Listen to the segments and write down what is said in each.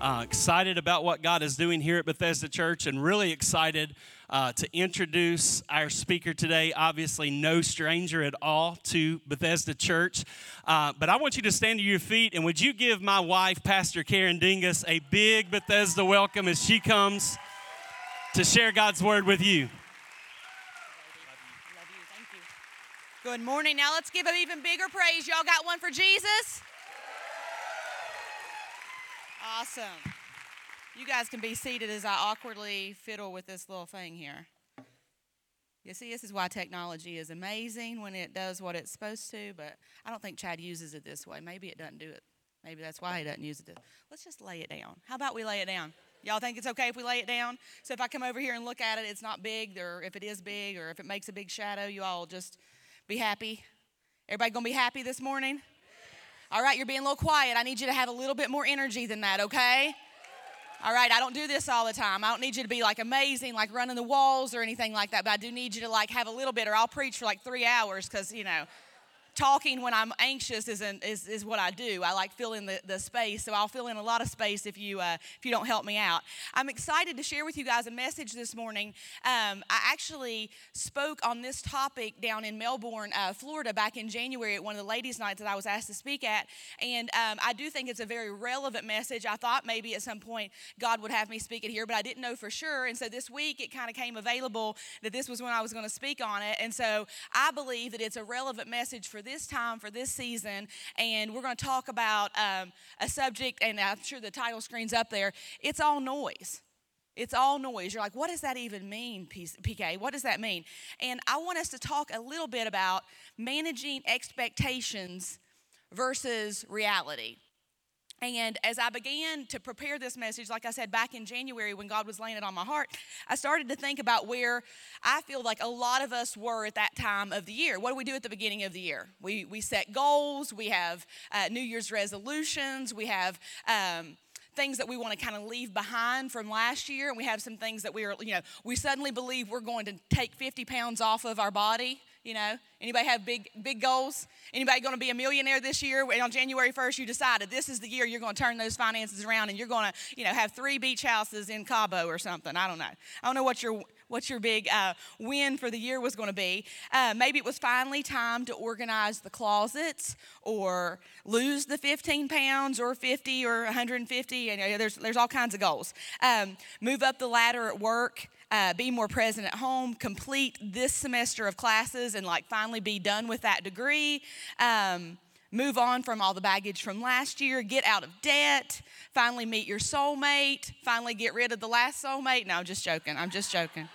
Uh, excited about what God is doing here at Bethesda Church and really excited uh, to introduce our speaker today. Obviously, no stranger at all to Bethesda Church. Uh, but I want you to stand to your feet and would you give my wife, Pastor Karen Dingess, a big Bethesda welcome as she comes to share God's word with you. Love you. Thank you. Good morning. Now let's give an even bigger praise. Y'all got one for Jesus? Awesome. You guys can be seated as I awkwardly fiddle with this little thing here. You see, this is why technology is amazing when it does what it's supposed to, but I don't think Chad uses it this way. Maybe it doesn't do it. Maybe that's why he doesn't use it. Let's just lay it down. How about we lay it down? Y'all think it's okay if we lay it down? So if I come over here and look at it, it's not big, or if it is big, or if it makes a big shadow, you all just be happy. Everybody gonna be happy this morning? All right, you're being a little quiet. I need you to have a little bit more energy than that, okay? All right, I don't do this all the time. I don't need you to be like amazing, like running the walls or anything like that, but I do need you to like have a little bit, or I'll preach for like three hours because, you know, talking when I'm anxious isn't, is, is what I do. I like filling the, the space, so I'll fill in a lot of space if you, uh, if you don't help me out. I'm excited to share with you guys a message this morning. Um, I actually spoke on this topic down in Melbourne, uh, Florida, back in January at one of the ladies' nights that I was asked to speak at, and um, I do think it's a very relevant message. I thought maybe at some point God would have me speak it here, but I didn't know for sure, and so this week it kind of came available that this was when I was going to speak on it, and so I believe that it's a relevant message for this time, for this season, and we're going to talk about um, a subject, and I'm sure the title screen's up there. It's all noise. It's all noise. You're like, what does that even mean, PK? What does that mean? And I want us to talk a little bit about managing expectations versus reality. And as I began to prepare this message, like I said back in January when God was laying it on my heart, I started to think about where I feel like a lot of us were at that time of the year. What do we do at the beginning of the year? We, we set goals, we have uh, New Year's resolutions, we have. Um, things that we want to kind of leave behind from last year and we have some things that we are you know we suddenly believe we're going to take 50 pounds off of our body you know, anybody have big big goals? Anybody going to be a millionaire this year? On January 1st, you decided this is the year you're going to turn those finances around, and you're going to, you know, have three beach houses in Cabo or something. I don't know. I don't know what your what your big uh, win for the year was going to be. Uh, maybe it was finally time to organize the closets, or lose the 15 pounds, or 50, or 150. And you know, there's there's all kinds of goals. Um, move up the ladder at work uh, be more present at home, complete this semester of classes, and like finally be done with that degree. Um, move on from all the baggage from last year, get out of debt, finally meet your soulmate, finally get rid of the last soulmate. No, I'm just joking. I'm just joking.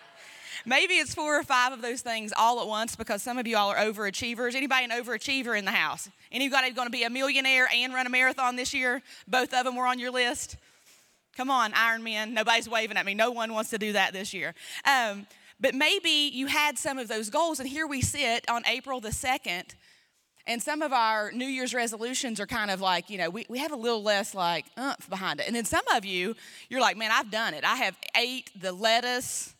Maybe it's four or five of those things all at once because some of you all are overachievers. Anybody an overachiever in the house? Anybody going to be a millionaire and run a marathon this year? Both of them were on your list. Come on, Iron Man. Nobody's waving at me. No one wants to do that this year. Um, but maybe you had some of those goals, and here we sit on April the 2nd, and some of our New Year's resolutions are kind of like, you know, we, we have a little less like umph behind it. And then some of you, you're like, man, I've done it. I have ate the lettuce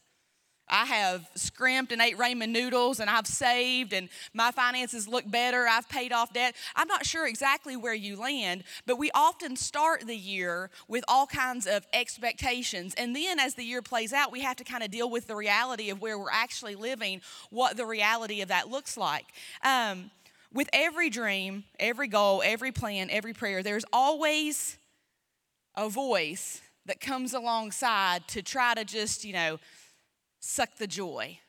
I have scrimped and ate ramen noodles and I've saved and my finances look better. I've paid off debt. I'm not sure exactly where you land, but we often start the year with all kinds of expectations. And then as the year plays out, we have to kind of deal with the reality of where we're actually living, what the reality of that looks like. Um, with every dream, every goal, every plan, every prayer, there's always a voice that comes alongside to try to just, you know, suck the joy.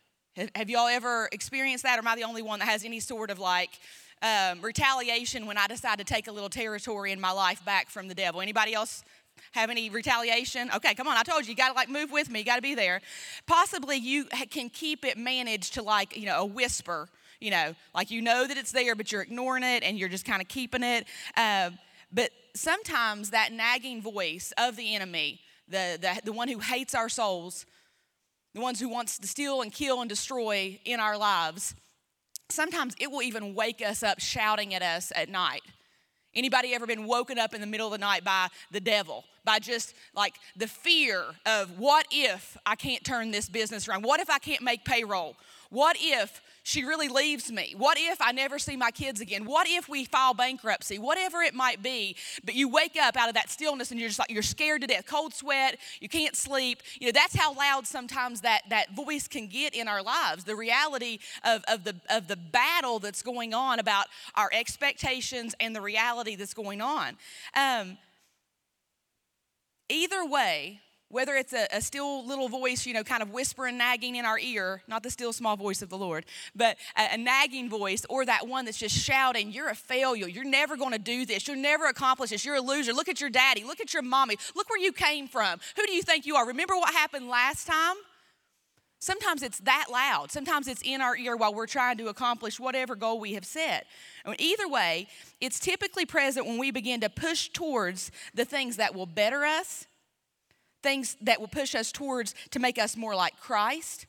Have y'all ever experienced that, or am I the only one that has any sort of like um, retaliation when I decide to take a little territory in my life back from the devil? Anybody else have any retaliation? Okay, come on. I told you, you got to like move with me. You got to be there. Possibly you can keep it managed to like, you know, a whisper, you know, like you know that it's there, but you're ignoring it and you're just kind of keeping it. Uh, but sometimes that nagging voice of the enemy, the, the, the one who hates our souls, the ones who wants to steal and kill and destroy in our lives, sometimes it will even wake us up shouting at us at night. Anybody ever been woken up in the middle of the night by the devil? By just like the fear of what if I can't turn this business around? What if I can't make payroll? What if she really leaves me? What if I never see my kids again? What if we file bankruptcy? Whatever it might be, but you wake up out of that stillness and you're just like you're scared to death, cold sweat, you can't sleep. You know, that's how loud sometimes that that voice can get in our lives. The reality of, of the of the battle that's going on about our expectations and the reality that's going on. Um, either way, whether it's a, a, still little voice, you know, kind of whispering, nagging in our ear, not the still small voice of the Lord, but a, a nagging voice, or that one that's just shouting, You're a failure. You're never going to do this. You'll never accomplish this. You're a loser. Look at your daddy. Look at your mommy. Look where you came from. Who do you think you are? Remember what happened last time? Sometimes it's that loud. Sometimes it's in our ear while we're trying to accomplish whatever goal we have set. either way, it's typically present when we begin to push towards the things that will better us things that will push us towards to make us more like Christ.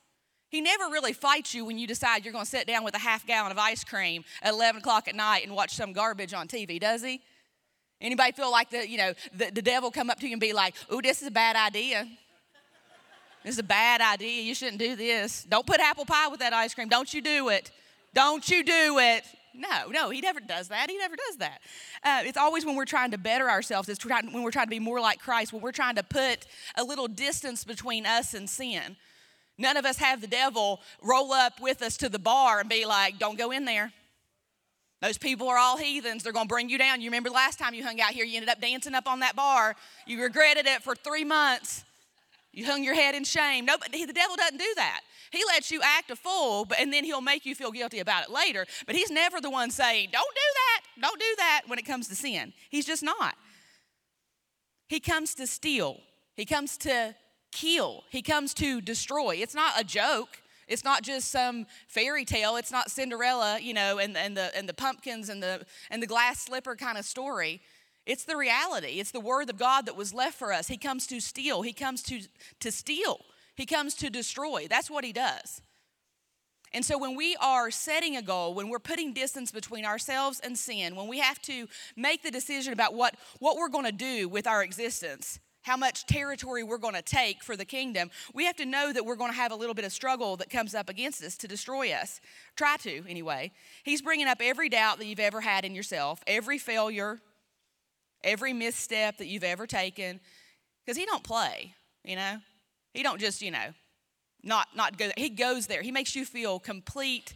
He never really fights you when you decide you're going to sit down with a half gallon of ice cream at 11 o'clock at night and watch some garbage on TV, does he? Anybody feel like the, you know, the, the devil come up to you and be like, oh, this is a bad idea. This is a bad idea. You shouldn't do this. Don't put apple pie with that ice cream. Don't you do it. Don't you do it. No, no, he never does that. He never does that. Uh, it's always when we're trying to better ourselves, it's trying, when we're trying to be more like Christ, when we're trying to put a little distance between us and sin. None of us have the devil roll up with us to the bar and be like, don't go in there. Those people are all heathens. They're going to bring you down. You remember last time you hung out here, you ended up dancing up on that bar. You regretted it for three months. You hung your head in shame. No, but the devil doesn't do that. He lets you act a fool, but, and then he'll make you feel guilty about it later. But he's never the one saying, don't do that, don't do that when it comes to sin. He's just not. He comes to steal, he comes to kill, he comes to destroy. It's not a joke. It's not just some fairy tale. It's not Cinderella, you know, and, and, the, and the pumpkins and the, and the glass slipper kind of story. It's the reality. It's the word of God that was left for us. He comes to steal. He comes to, to steal. He comes to destroy. That's what he does. And so, when we are setting a goal, when we're putting distance between ourselves and sin, when we have to make the decision about what, what we're going to do with our existence, how much territory we're going to take for the kingdom, we have to know that we're going to have a little bit of struggle that comes up against us to destroy us. Try to, anyway. He's bringing up every doubt that you've ever had in yourself, every failure, every misstep that you've ever taken, because he don't play, you know? He don't just, you know, not not go there. He goes there. He makes you feel complete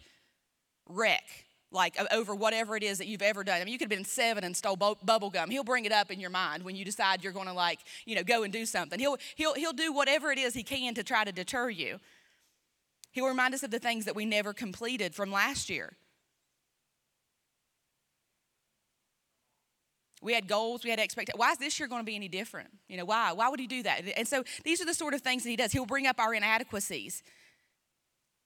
wreck like over whatever it is that you've ever done. I mean, you could have been seven and stole bu- bubble gum. He'll bring it up in your mind when you decide you're going to like, you know, go and do something. He'll he'll he'll do whatever it is he can to try to deter you. He'll remind us of the things that we never completed from last year. We had goals, we had expectations. Why is this year going to be any different? You know, why? Why would he do that? And so these are the sort of things that he does. He'll bring up our inadequacies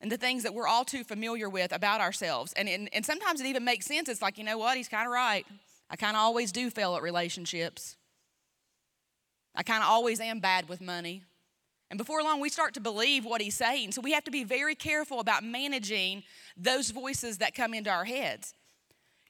and the things that we're all too familiar with about ourselves. And, and, and sometimes it even makes sense. It's like, you know what? He's kind of right. I kind of always do fail at relationships. I kind of always am bad with money. And before long, we start to believe what he's saying. So we have to be very careful about managing those voices that come into our heads.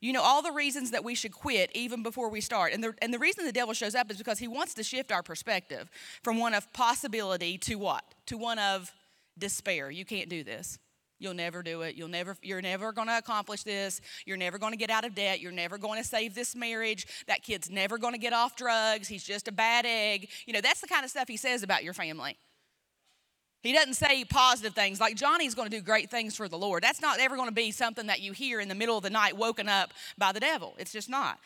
You know all the reasons that we should quit even before we start. And the, and the reason the devil shows up is because he wants to shift our perspective from one of possibility to what? To one of despair. You can't do this. You'll never do it. You'll never, you're never going to accomplish this. You're never going to get out of debt. You're never going to save this marriage. That kid's never going to get off drugs. He's just a bad egg. You know, that's the kind of stuff he says about your family. He doesn't say positive things like Johnny's going to do great things for the Lord. That's not ever going to be something that you hear in the middle of the night woken up by the devil. It's just not.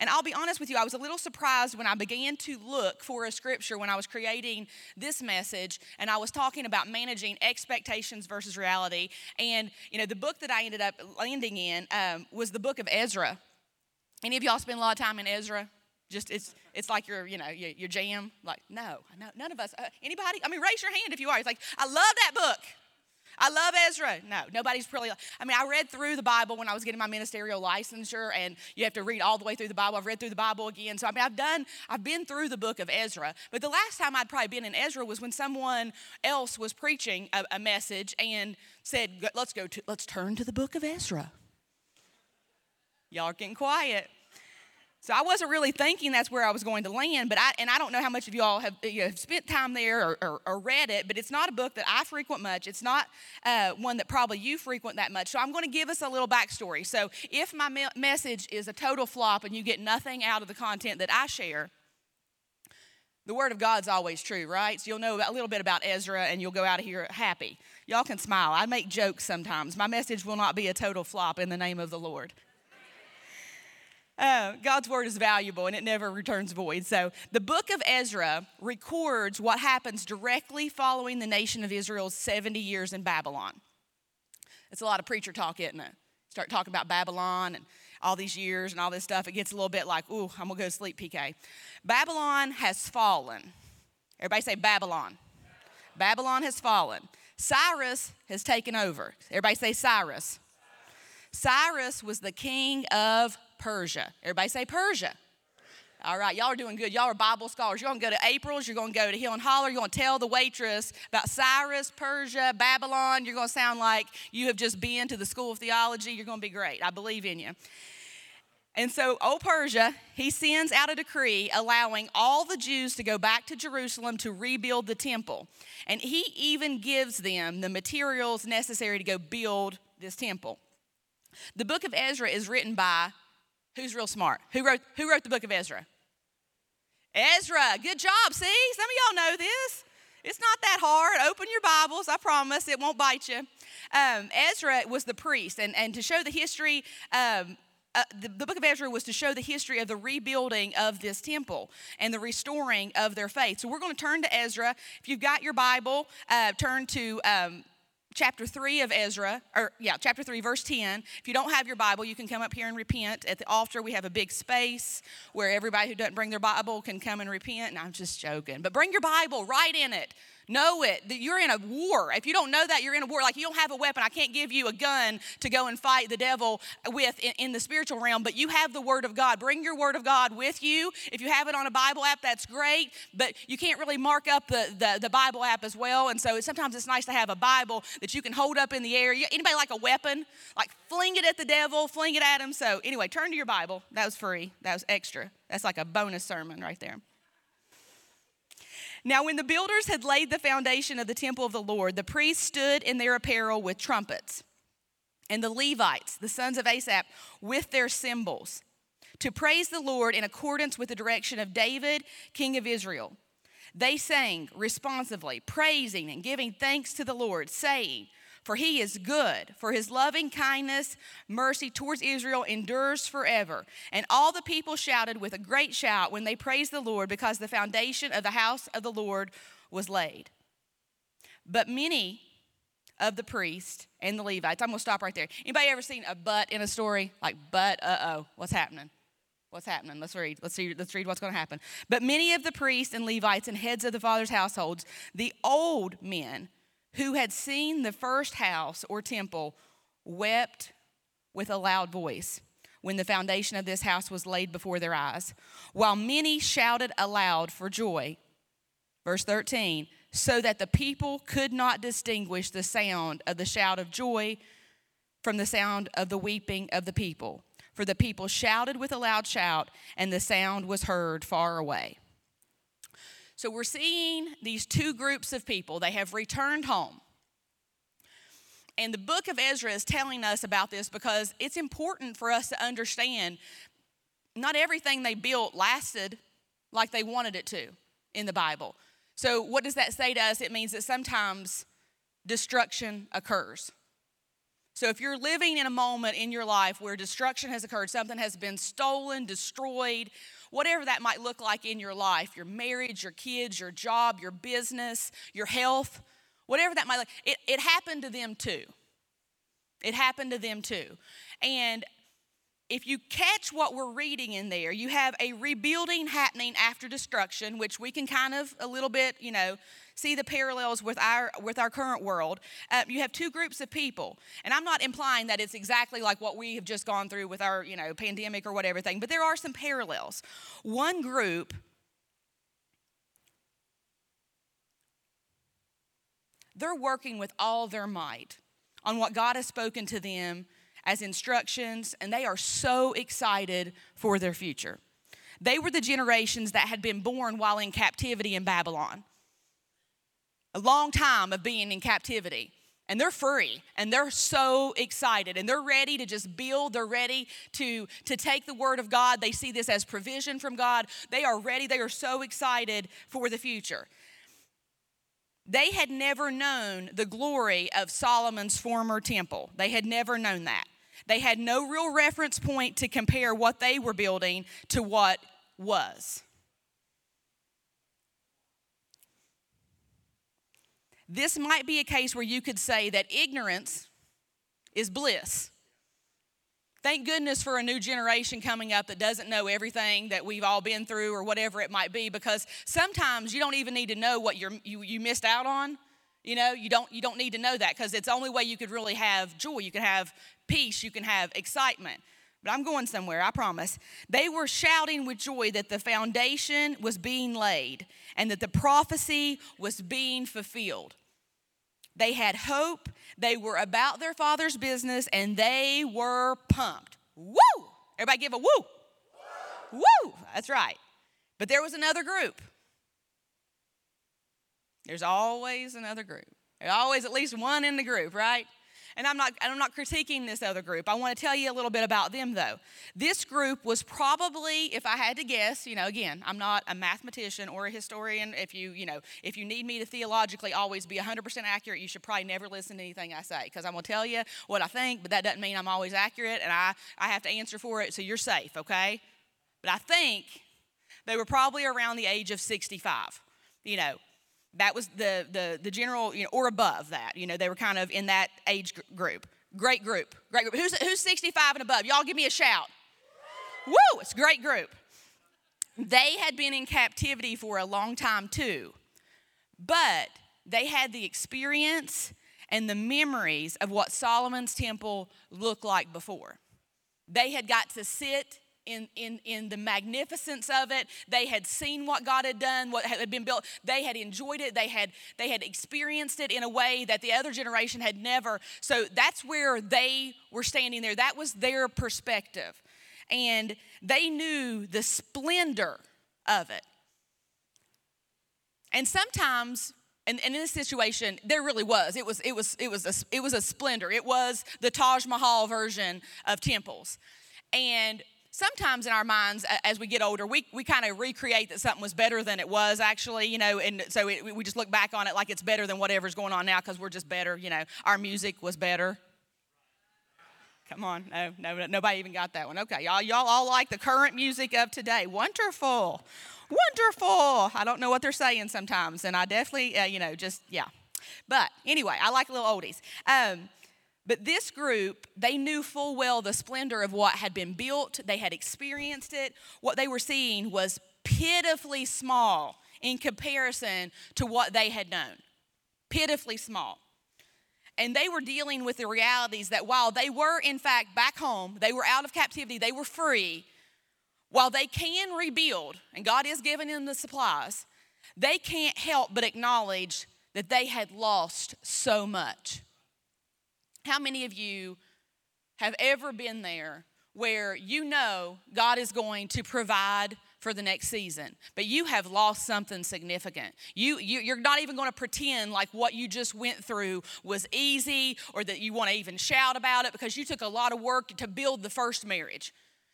And I'll be honest with you, I was a little surprised when I began to look for a scripture when I was creating this message and I was talking about managing expectations versus reality. And, you know, the book that I ended up landing in um, was the book of Ezra. Any of y'all spend a lot of time in Ezra? Just it's it's like your you know your, your jam. Like no, no, none of us. Uh, anybody? I mean, raise your hand if you are. It's like I love that book. I love Ezra. No, nobody's really. I mean, I read through the Bible when I was getting my ministerial licensure, and you have to read all the way through the Bible. I've read through the Bible again. So, I mean, I've done, I've been through the book of Ezra. But the last time I'd probably been in Ezra was when someone else was preaching a, a message and said, let's go to, let's turn to the book of Ezra. Y'all are getting quiet. So I wasn't really thinking that's where I was going to land, but I and I don't know how much of y'all have, you know, have spent time there or, or, or, read it, but it's not a book that I frequent much. It's not uh, one that probably you frequent that much. So I'm going to give us a little backstory. So if my me- message is a total flop and you get nothing out of the content that I share, the word of God's always true, right? So you'll know a little bit about Ezra and you'll go out of here happy. Y'all can smile. I make jokes sometimes. My message will not be a total flop in the name of the Lord. Uh, God's word is valuable and it never returns void. So, the book of Ezra records what happens directly following the nation of Israel's 70 years in Babylon. It's a lot of preacher talk, isn't it? Start talking about Babylon and all these years and all this stuff. It gets a little bit like, ooh, I'm gonna go to sleep, PK. Babylon has fallen. Everybody say Babylon. Babylon has fallen. Cyrus has taken over. Everybody say Cyrus. Cyrus was the king of Persia. Everybody say Persia. All right, y'all are doing good. Y'all are Bible scholars. You're going to go to April's. You're going to go to Hill and Holler. You're going to tell the waitress about Cyrus, Persia, Babylon. You're going to sound like you have just been to the school of theology. You're going to be great. I believe in you. And so, old Persia, he sends out a decree allowing all the Jews to go back to Jerusalem to rebuild the temple. And he even gives them the materials necessary to go build this temple. The book of Ezra is written by Who's real smart? Who wrote, who wrote the book of Ezra? Ezra. Good job. See, some of y'all know this. It's not that hard. Open your Bibles. I promise it won't bite you. Um, Ezra was the priest, and, and to show the history, um, uh, the, the, book of Ezra was to show the history of the rebuilding of this temple and the restoring of their faith. So we're going to turn to Ezra. If you've got your Bible, uh, turn to um, chapter 3 of Ezra, or yeah, chapter 3, verse 10. If you don't have your Bible, you can come up here and repent. At the altar, we have a big space where everybody who doesn't bring their Bible can come and repent. And I'm just joking. But bring your Bible, write in it. Know it that you're in a war. If you don't know that, you're in a war. Like you don't have a weapon. I can't give you a gun to go and fight the devil with in, in, the spiritual realm, but you have the Word of God. Bring your Word of God with you. If you have it on a Bible app, that's great, but you can't really mark up the, the, the Bible app as well. And so sometimes it's nice to have a Bible that you can hold up in the air. Anybody like a weapon? Like fling it at the devil, fling it at him. So anyway, turn to your Bible. That was free. That was extra. That's like a bonus sermon right there. Now, when the builders had laid the foundation of the temple of the Lord, the priests stood in their apparel with trumpets, and the Levites, the sons of Asaph, with their cymbals, to praise the Lord in accordance with the direction of David, king of Israel. They sang responsively, praising and giving thanks to the Lord, saying, for he is good, for his loving kindness, mercy towards Israel endures forever. And all the people shouted with a great shout when they praised the Lord because the foundation of the house of the Lord was laid. But many of the priests and the Levites, I'm gonna stop right there. Anybody ever seen a but in a story? Like, but, uh oh, what's happening? What's happening? Let's read. Let's read, let's read what's going to happen. But many of the priests and Levites and heads of the fathers' households, the old men who had seen the first house or temple wept with a loud voice when the foundation of this house was laid before their eyes, while many shouted aloud for joy. Verse 13, so that the people could not distinguish the sound of the shout of joy from the sound of the weeping of the people. For the people shouted with a loud shout, and the sound was heard far away. So we're seeing these two groups of people. They have returned home. And the book of Ezra is telling us about this because it's important for us to understand not everything they built lasted like they wanted it to in the Bible. So, what does that say to us? It means that sometimes destruction occurs. So, if you're living in a moment in your life where destruction has occurred, something has been stolen, destroyed, whatever that might look like in your life your marriage, your kids, your job, your business, your health whatever that might look it, it happened to them too. It happened to them too. And if you catch what we're reading in there, you have a rebuilding happening after destruction, which we can kind of a little bit, you know, see the parallels with our with our current world. Uh, you have two groups of people, and I'm not implying that it's exactly like what we have just gone through with our, you know, pandemic or whatever thing, but there are some parallels. One group they're working with all their might on what God has spoken to them as instructions, and they are so excited for their future. They were the generations that had been born while in captivity in Babylon. A long time of being in captivity. And they're free and they're so excited and they're ready to just build. They're ready to, to take the word of God. They see this as provision from God. They are ready. They are so excited for the future. They had never known the glory of Solomon's former temple, they had never known that. They had no real reference point to compare what they were building to what was. This might be a case where you could say that ignorance is bliss. Thank goodness for a new generation coming up that doesn't know everything that we've all been through or whatever it might be because sometimes you don't even need to know what you, you missed out on. You know, you don't, you don't need to know that because it's the only way you could really have joy. You can have peace, you can have excitement. But I'm going somewhere, I promise. They were shouting with joy that the foundation was being laid and that the prophecy was being fulfilled. They had hope, they were about their father's business, and they were pumped. Woo! Everybody give a woo. Woo! woo. That's right. But there was another group. There's always another group. There's always at least one in the group, right? And I'm not, I'm not critiquing this other group. I want to tell you a little bit about them, though. This group was probably, if I had to guess, you know, again, I'm not a mathematician or a historian. If you, you know, if you need me to theologically always be 100% accurate, you should probably never listen to anything I say because I'm going to tell you what I think, but that doesn't mean I'm always accurate, and I, I have to answer for it, so you're safe, okay? But I think they were probably around the age of 65. You know, that was the, the, the general, you know, or above that. You know, they were kind of in that age group. Great group. Great group. Who's, who's 65 and above? Y'all give me a shout. Woo! It's a great group. They had been in captivity for a long time too, but they had the experience and the memories of what Solomon's temple looked like before. They had got to sit in, in, in the magnificence of it. They had seen what God had done, what had been built. They had enjoyed it. They had, they had experienced it in a way that the other generation had never. So that's where they were standing there. That was their perspective. And they knew the splendor of it. And sometimes and, and, in this situation there really was it was it was it was a, it was a splendor it was the taj mahal version of temples and sometimes in our minds as we get older we, we kind of recreate that something was better than it was actually you know and so it, we just look back on it like it's better than whatever's going on now because we're just better you know. Our music was better. Come on no no nobody even got that one. Okay y'all y'all all like the current music of today. Wonderful wonderful. I don't know what they're saying sometimes and i definitely uh, you know just yeah. But anyway i like little oldies. Um, but this group, they knew full well the splendor of what had been built, they had experienced it. What they were seeing was pitifully small in comparison to what they had known. Pitifully small. And they were dealing with the realities that while they were, in fact, back home, they were out of captivity, they were free, while they can rebuild, and God is giving them the supplies, they can't help but acknowledge that they had lost so much. How many of you have ever been there where you know God is going to provide for the next season, but you have lost something significant. You, you are not even going to pretend like what you just went through was easy or that you want to even shout about it because you took a lot of work to build the first marriage.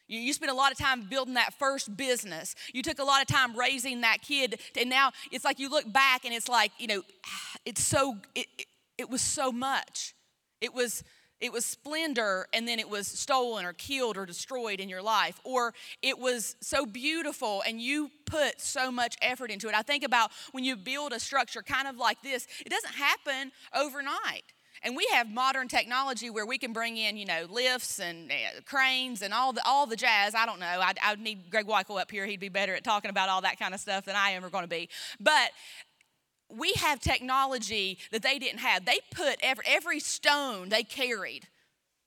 You, you spent a lot of time building that first business. You took a lot of time raising that kid, and now it's like you look back and it's like you know, it's so it, it, it was so much. It was it was splendor and then it was stolen or killed or destroyed in your life or it was so beautiful and you put so much effort into it i think about when you build a structure kind of like this it doesn't happen overnight And we have modern technology where we can bring in, you know, lifts and uh, cranes and all the all the jazz. I don't know. I, I would need Greg Weichel up here. He'd be better at talking about all that kind of stuff than I am going to be. But we have technology that they didn't have. They put every, every stone they carried,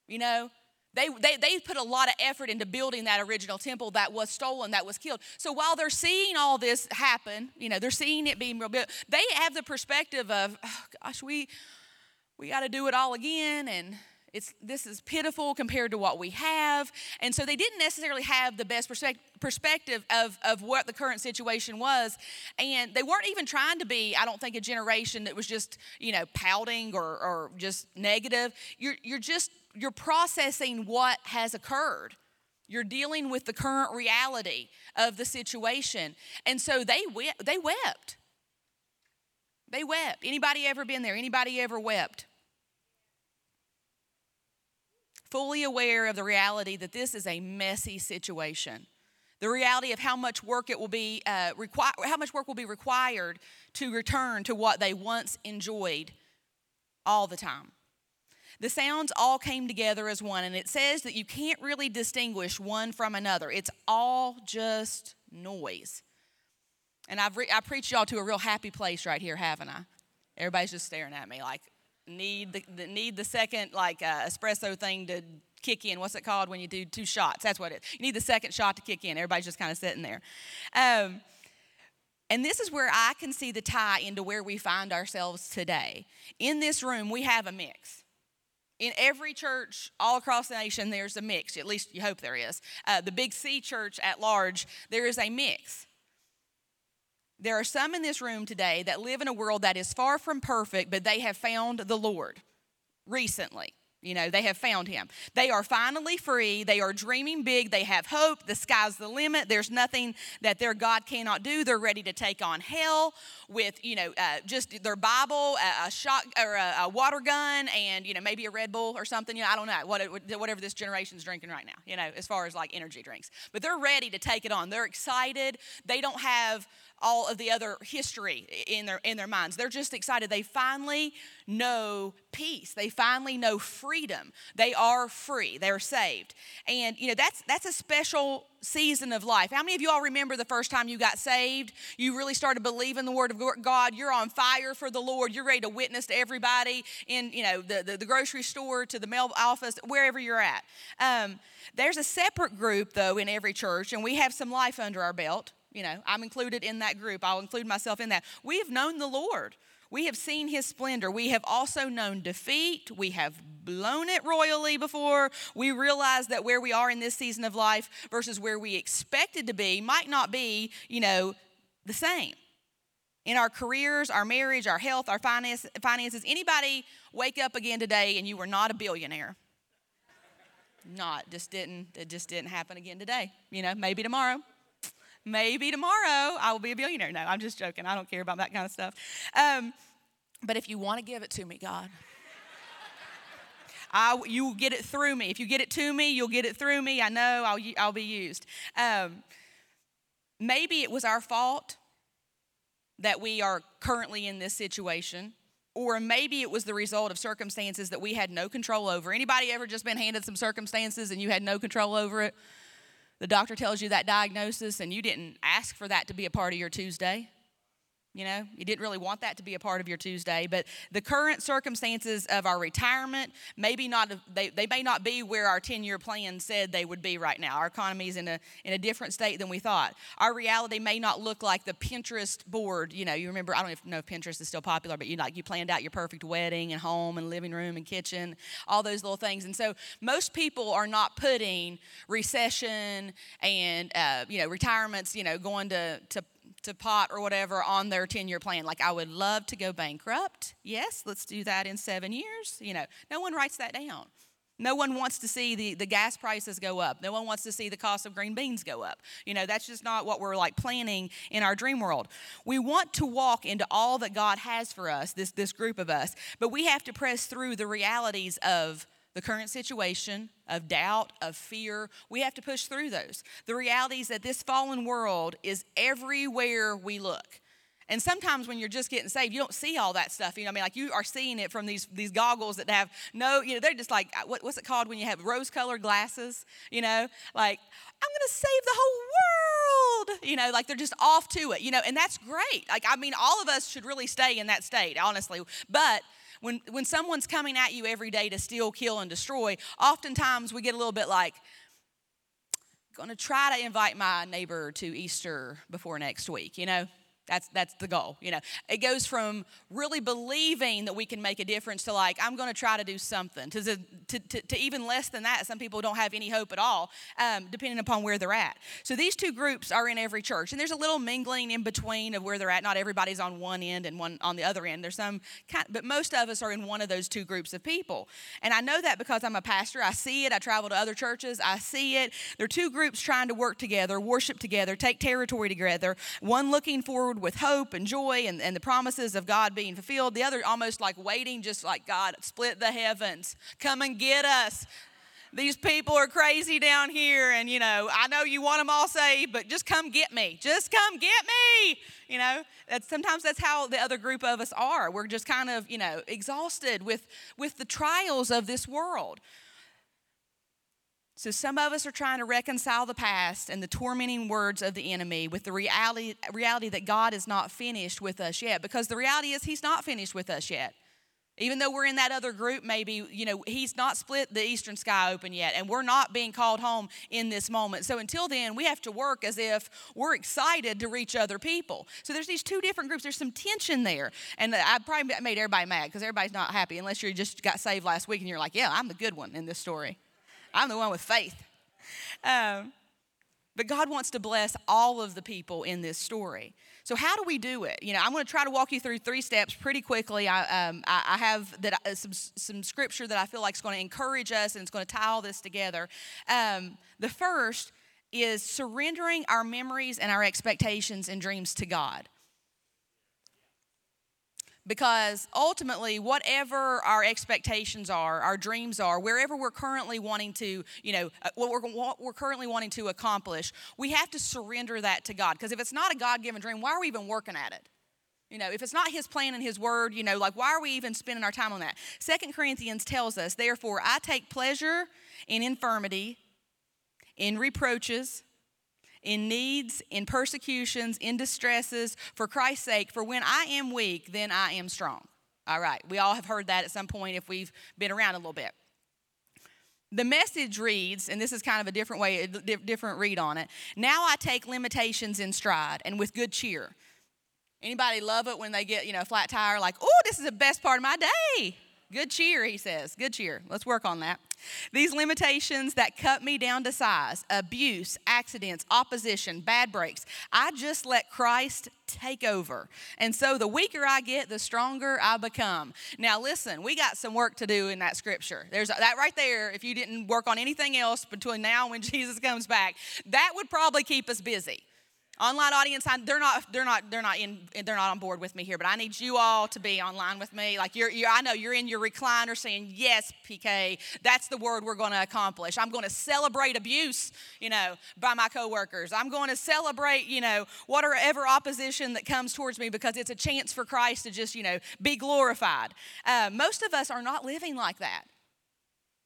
you know, they, they, they put a lot of effort into building that original temple that was stolen, that was killed. So while they're seeing all this happen, you know, they're seeing it being rebuilt, they have the perspective of, oh, gosh, we, we got to do it all again. And it's, this is pitiful compared to what we have. And so they didn't necessarily have the best perspective of, of what the current situation was. And they weren't even trying to be, I don't think, a generation that was just, you know, pouting or, or just negative. You're, you're just, you're processing what has occurred. You're dealing with the current reality of the situation. And so they, they wept. They wept. Anybody ever been there? Anybody ever wept? Fully aware of the reality that this is a messy situation. The reality of how much work it will be uh, require, how much work will be required to return to what they once enjoyed all the time. The sounds all came together as one, and it says that you can't really distinguish one from another. It's all just noise. And I've re- I preached y'all to a real happy place right here, haven't I? Everybody's just staring at me like, need the, the need the second like uh, espresso thing to kick in. What's it called when you do two shots? That's what it. You need the second shot to kick in. Everybody's just kind of sitting there. Um, and this is where I can see the tie into where we find ourselves today. In this room, we have a mix. In every church all across the nation, there's a mix. At least you hope there is. Uh, the Big C church at large, there is a mix. There are some in this room today that live in a world that is far from perfect, but they have found the Lord recently. You know, they have found him. They are finally free. They are dreaming big. They have hope. The sky's the limit. There's nothing that their God cannot do. They're ready to take on hell with, you know, uh, just their Bible, a, a shot or a, a, water gun, and, you know, maybe a Red Bull or something. You know, I don't know, what, whatever this generation's drinking right now, you know, as far as like energy drinks. But they're ready to take it on. They're excited. They don't have all of the other history in their in their minds. They're just excited. They finally know peace. They finally know freedom. They are free. They're saved. And you know, that's that's a special season of life. How many of you all remember the first time you got saved? You really started believing the word of God. You're on fire for the Lord. You're ready to witness to everybody in, you know, the, the, the grocery store, to the mail office, wherever you're at. Um, there's a separate group, though, in every church, and we have some life under our belt you know, I'm included in that group. I'll include myself in that. We have known the Lord. We have seen his splendor. We have also known defeat. We have blown it royally before. We realize that where we are in this season of life versus where we expected to be might not be, you know, the same. In our careers, our marriage, our health, our finance, finances, anybody wake up again today and you were not a billionaire? Not, just didn't, it just didn't happen again today. You know, maybe tomorrow maybe tomorrow I will be a billionaire. No, I'm just joking. I don't care about that kind of stuff. Um, but if you want to give it to me, God, I, you will get it through me. If you get it to me, you'll get it through me. I know I'll, I'll be used. Um, maybe it was our fault that we are currently in this situation or maybe it was the result of circumstances that we had no control over anybody ever just been handed some circumstances and you had no control over it the doctor tells you that diagnosis and you didn't ask for that to be a part of your Tuesday. You know, you didn't really want that to be a part of your Tuesday, but the current circumstances of our retirement, maybe not, they, they may not be where our 10 year plan said they would be right now. Our economy is in a, in a different state than we thought. Our reality may not look like the Pinterest board. You know, you remember, I don't even know if Pinterest is still popular, but you like, you planned out your perfect wedding and home and living room and kitchen, all those little things. And so most people are not putting recession and, uh, you know, retirements, you know, going to, to to pot or whatever on their 10 year plan. Like, I would love to go bankrupt. Yes, let's do that in seven years. You know, no one writes that down. No one wants to see the, the gas prices go up. No one wants to see the cost of green beans go up. You know, that's just not what we're like planning in our dream world. We want to walk into all that God has for us, this, this group of us, but we have to press through the realities of the current situation of doubt, of fear. We have to push through those. The reality is that this fallen world is everywhere we look. And sometimes when you're just getting saved, you don't see all that stuff. You know, I mean, like you are seeing it from these these goggles that have no, you know, they're just like uh, what, what's it called when you have rose-colored glasses? You know, like I'm gonna save the whole world. You know, like they're just off to it. You know, and that's great. Like I mean, all of us should really stay in that state, honestly. But when when someone's coming at you every day to steal, kill, and destroy, oftentimes we get a little bit like, going to try to invite my neighbor to Easter before next week, you know? That's that's the goal, you know. It goes from really believing that we can make a difference to like I'm going to try to do something. To, to, to, to, even less than that, some people don't have any hope at all, um, depending upon where they're at. So these two groups are in every church, and there's a little mingling in between of where they're at. Not everybody's on one end and one on the other end. There's some, kind, but most of us are in one of those two groups of people. And I know that because I'm a pastor. I see it. I travel to other churches. I see it. There are two groups trying to work together, worship together, take territory together. One looking forward with hope and joy and, and the promises of God being fulfilled. The other almost like waiting, just like God, split the heavens. Come and get us. These people are crazy down here, and you know, I know you want them all saved, but just come get me. Just come get me. You know, that's, sometimes that's how the other group of us are. We're just kind of, you know, exhausted with, with the trials of this world. So, some of us are trying to reconcile the past and the tormenting words of the enemy with the reality, reality that God is not finished with us yet. Because the reality is, He's not finished with us yet. Even though we're in that other group, maybe, you know, He's not split the eastern sky open yet, and we're not being called home in this moment. So, until then, we have to work as if we're excited to reach other people. So, there's these two different groups. There's some tension there. And I probably made everybody mad because everybody's not happy unless you just got saved last week and you're like, yeah, I'm the good one in this story. I'm the one with faith. Um, but God wants to bless all of the people in this story. So how do we do it? You know, I'm going to try to walk you through three steps pretty quickly. I, um, I, have that uh, some, some scripture that I feel like is going to encourage us and it's going to tie all this together. Um, the first is surrendering our memories and our expectations and dreams to God because ultimately whatever our expectations are our dreams are wherever we're currently wanting to you know uh, what we're, what we're currently wanting to accomplish we have to surrender that to god. Because if it's not a god-given dream why are we even working at it? You know if it's not his plan and his word you know like why are we even spending our time on that? Second corinthians tells us therefore i take pleasure in infirmity in reproaches in needs, in persecutions, in distresses, for Christ's sake. For when I am weak, then I am strong. All right, we all have heard that at some point if we've been around a little bit. The message reads, and this is kind of a different way, a different read on it. Now I take limitations in stride and with good cheer. Anybody love it when they get, you know, a flat tire like, oh, this is the best part of my day. Good cheer, he says. Good cheer. Let's work on that. These limitations that cut me down to size abuse, accidents, opposition, bad breaks I just let Christ take over. And so the weaker I get, the stronger I become. Now, listen, we got some work to do in that scripture. There's that right there. If you didn't work on anything else between now and when Jesus comes back, that would probably keep us busy. Online audience, I, they're not, they're not, they're not in, they're not on board with me here. But I need you all to be online with me. Like you're, you're I know you're in your recliner saying, "Yes, PK, that's the word we're going to accomplish." I'm going to celebrate abuse, you know, by my coworkers. I'm going to celebrate, you know, whatever opposition that comes towards me because it's a chance for Christ to just, you know, be glorified. Uh, most of us are not living like that.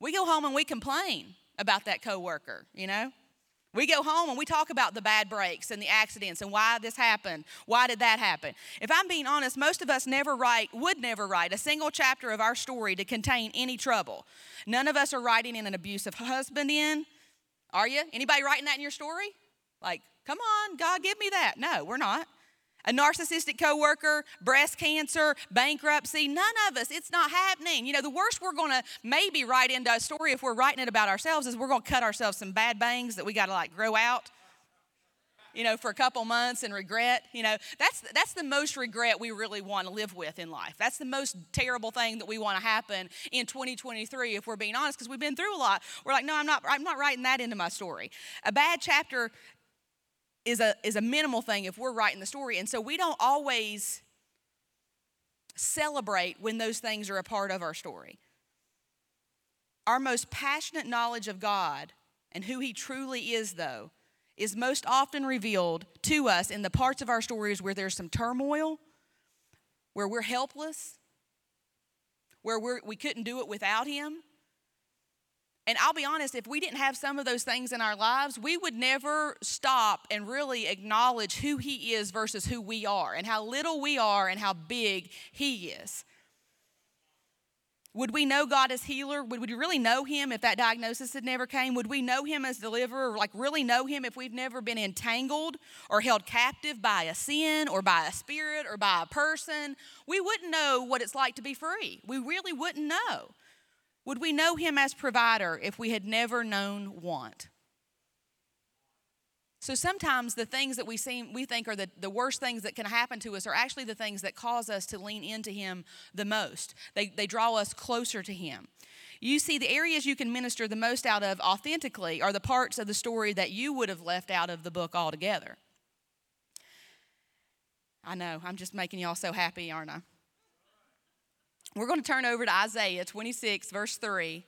We go home and we complain about that coworker, you know. We go home and we talk about the bad breaks and the accidents and why this happened. Why did that happen? If I'm being honest, most of us never write, would never write a single chapter of our story to contain any trouble. None of us are writing in an abusive husband in. Are you? Anybody writing that in your story? Like, come on, God, give me that. No, we're not a narcissistic coworker, breast cancer, bankruptcy, none of us, it's not happening. You know, the worst we're to maybe write into a story if we're writing it about ourselves is we're to cut ourselves some bad bangs that we got to like grow out. You know, for a couple months and regret. You know, that's that's the most regret we really want to live with in life. That's the most terrible thing that we want to happen in 2023 if we're being honest because we've been through a lot. We're like, no, I'm not I'm not writing that into my story. A bad chapter is a, is a minimal thing if we're writing the story. And so we don't always celebrate when those things are a part of our story. Our most passionate knowledge of God and who He truly is, though, is most often revealed to us in the parts of our stories where there's some turmoil, where we're helpless, where we're, we couldn't do it without Him. And I'll be honest, if we didn't have some of those things in our lives, we would never stop and really acknowledge who He is versus who we are, and how little we are and how big He is. Would we know God as healer? Would we really know Him if that diagnosis had never came? Would we know Him as deliverer? Like, really know Him if we've never been entangled or held captive by a sin or by a spirit or by a person? We wouldn't know what it's like to be free. We really wouldn't know. Would we know Him as provider if we had never known want? So sometimes the things that we seem we think are the, the worst things that can happen to us are actually the things that cause us to lean into him the most. They they draw us closer to him. You see, the areas you can minister the most out of authentically are the parts of the story that you would have left out of the book altogether. I know, I'm just making y'all so happy, aren't I? We're going to turn over to Isaiah 26, verse 3.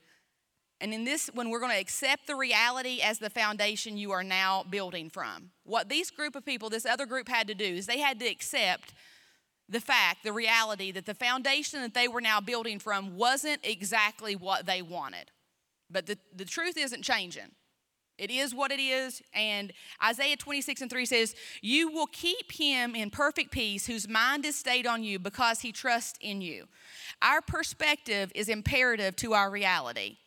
And in this, when we're going to accept the reality as the foundation you are now building from, what these group of people, this other group had to do is they had to accept the fact, the reality that the foundation that they were now building from wasn't exactly what they wanted. But the, the truth isn't changing. It is what it is. And Isaiah 26 and 3 says, You will keep him in perfect peace whose mind is stayed on you because he trusts in you. Our perspective is imperative to our reality.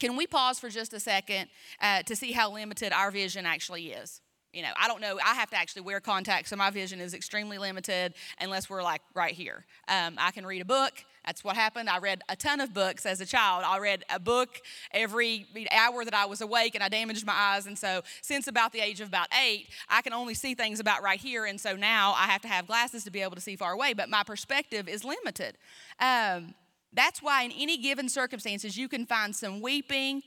Can we pause for just a second uh, to see how limited our vision actually is? You know, I don't know. I have to actually wear contacts, so my vision is extremely limited unless we're like right here. Um, I can read a book. That's what happened. I read a ton of books as a child. I read a book every hour that I was awake, and I damaged my eyes. And so, since about the age of about eight, I can only see things about right here. And so now I have to have glasses to be able to see far away. But my perspective is limited. Um, that's why, in any given circumstances, you can find some weeping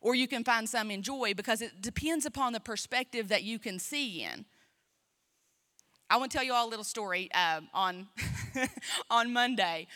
or you can find some in joy because it depends upon the perspective that you can see in. I want to tell you all a little story uh, on, on Monday.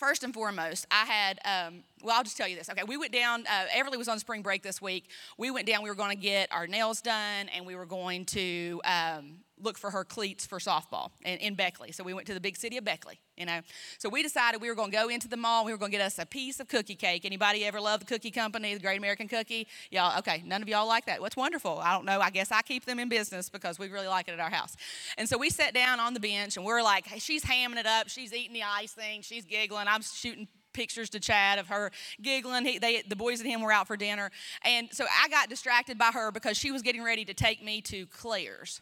First and foremost, I had, um, well, I'll just tell you this. Okay, we went down, uh, Everly was on spring break this week. We went down, we were going to get our nails done, and we were going to um, look for her cleats for softball in, in Beckley. So we went to the big city of Beckley, you know. So we decided we were going to go into the mall. We were going to get us a piece of cookie cake. Anybody ever love the cookie company, the Great American Cookie? Y'all, okay, none of y'all like that. What's wonderful. I don't know. I guess I keep them in business because we really like it at our house. And so we sat down on the bench and we're like, hey, she's hamming it up. She's eating the icing. She's giggling. I'm shooting pictures to Chad of her giggling. He, they, the boys and him were out for dinner. And so I got distracted by her because she was getting ready to take me to Claire's.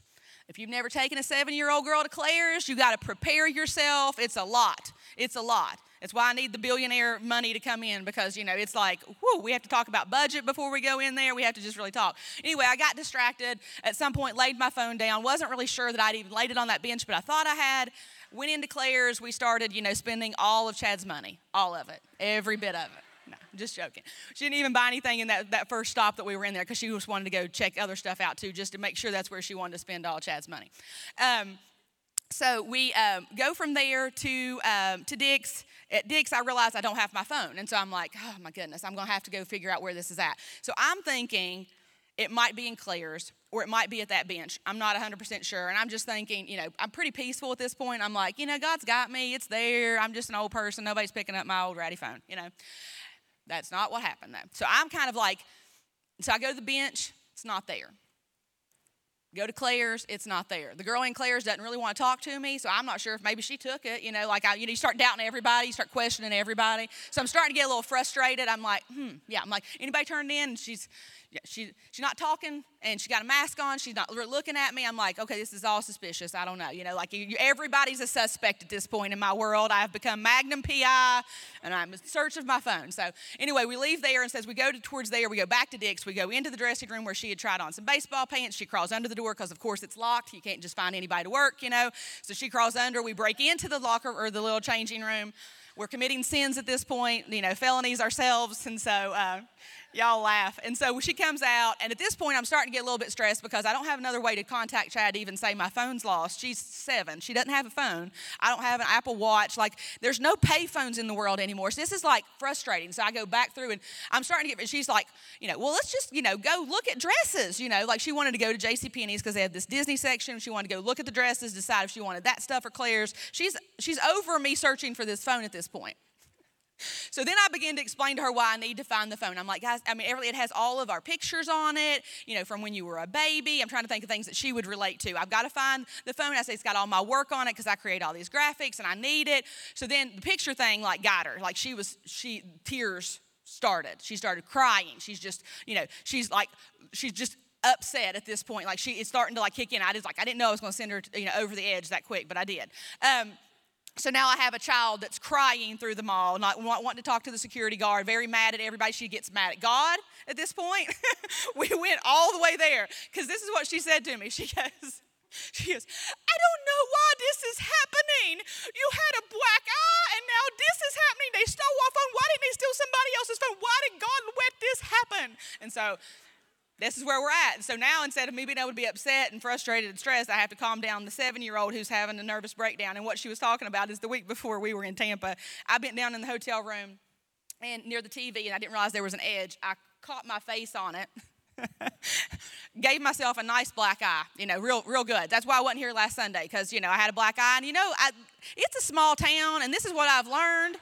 If you've never taken a seven year old girl to Claire's, you got to prepare yourself. It's a lot. It's a lot. It's why I need the billionaire money to come in because, you know, it's like, whoo, we have to talk about budget before we go in there. We have to just really talk. Anyway, I got distracted. At some point, laid my phone down. Wasn't really sure that I'd even laid it on that bench, but I thought I had. Went into Claire's. We started, you know, spending all of Chad's money, all of it, every bit of it. Just joking. She didn't even buy anything in that, that first stop that we were in there because she just wanted to go check other stuff out too, just to make sure that's where she wanted to spend all Chad's money. Um, so we um, go from there to um, to Dick's. At Dick's, I realize I don't have my phone, and so I'm like, oh my goodness, I'm gonna have to go figure out where this is at. So I'm thinking it might be in Claire's or it might be at that bench. I'm not 100% sure. And I'm just thinking, you know, I'm pretty peaceful at this point. I'm like, you know, God's got me. It's there. I'm just an old person. Nobody's picking up my old ratty phone, you know. That's not what happened, though. So I'm kind of like, so I go to the bench, it's not there. Go to Claire's, it's not there. The girl in Claire's doesn't really want to talk to me, so I'm not sure if maybe she took it. You know, like I, you know, you start doubting everybody, you start questioning everybody. So I'm starting to get a little frustrated. I'm like, hmm, yeah. I'm like, anybody turned in? And she's, she, she's not talking and she got a mask on. She's not looking at me. I'm like, okay, this is all suspicious. I don't know. You know, like you, everybody's a suspect at this point in my world. I've become Magnum PI and I'm in search of my phone. So anyway, we leave there and says we go to, towards there. We go back to Dick's. We go into the dressing room where she had tried on some baseball pants. She crawls under the door because, of course, it's locked. You can't just find anybody to work, you know. So she crawls under. We break into the locker or the little changing room. We're committing sins at this point, you know, felonies ourselves. And so, uh, Y'all laugh. And so she comes out, and at this point, I'm starting to get a little bit stressed because I don't have another way to contact Chad to even say my phone's lost. She's seven. She doesn't have a phone. I don't have an Apple Watch. Like, there's no pay phones in the world anymore. So this is like frustrating. So I go back through, and I'm starting to get, she's like, you know, well, let's just, you know, go look at dresses. You know, like she wanted to go to JCPenney's because they have this Disney section. She wanted to go look at the dresses, decide if she wanted that stuff or Claire's. She's, she's over me searching for this phone at this point. So then I began to explain to her why I need to find the phone. I'm like, guys, I mean, it has all of our pictures on it, you know, from when you were a baby. I'm trying to think of things that she would relate to. I've got to find the phone. I say it's got all my work on it because I create all these graphics and I need it. So then the picture thing, like, got her. Like, she was, she, tears started. She started crying. She's just, you know, she's like, she's just upset at this point. Like, she is starting to like kick in. I just like, I didn't know I was going to send her, you know, over the edge that quick, but I did. Um, so now I have a child that's crying through the mall, not wanting to talk to the security guard, very mad at everybody. She gets mad at God at this point. we went all the way there because this is what she said to me. She goes, she goes, I don't know why this is happening. You had a black eye and now this is happening. They stole our phone. Why didn't they steal somebody else's phone? Why did God let this happen? And so this is where we're at. So now instead of me being able to be upset and frustrated and stressed, I have to calm down the seven year old who's having a nervous breakdown. And what she was talking about is the week before we were in Tampa, I bent down in the hotel room and near the TV and I didn't realize there was an edge. I caught my face on it. gave myself a nice black eye, you know, real, real good. That's why I wasn't here last Sunday because, you know, I had a black eye. And, you know, I, it's a small town, and this is what I've learned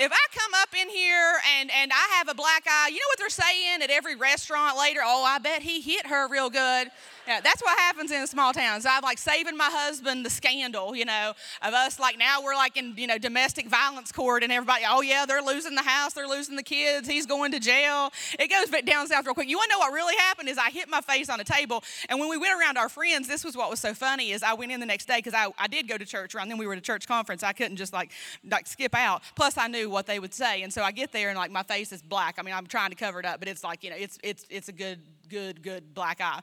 if I come up in here and, and I have a black eye, you know what they're saying at every restaurant later? Oh, I bet he hit her real good. Yeah, that's what happens in small towns. I'm like saving my husband the scandal, you know, of us like now we're like in, you know, domestic violence court and everybody, oh yeah, they're losing the house, they're losing the kids, he's going to jail. It goes down south real quick. You want to know what really happened is I hit my face on a table and when we went around our friends, this was what was so funny is I went in the next day because I, I did go to church around then we were at a church conference. I couldn't just like, like skip out. Plus I knew what they would say. And so I get there and like my face is black. I mean, I'm trying to cover it up, but it's like, you know, it's, it's, it's a good, good, good black eye.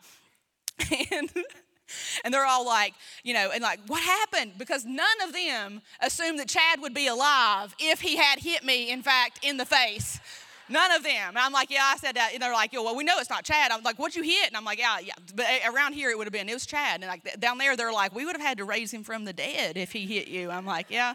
and and they're all like, you know, and like, what happened? Because none of them assumed that Chad would be alive if he had hit me, in fact, in the face. None of them. And I'm like, yeah, I said that. And they're like, yo, well, we know it's not Chad. I'm like, what'd you hit? And I'm like, yeah, yeah. But around here, it would have been, it was Chad. And like down there, they're like, we would have had to raise him from the dead if he hit you. I'm like, yeah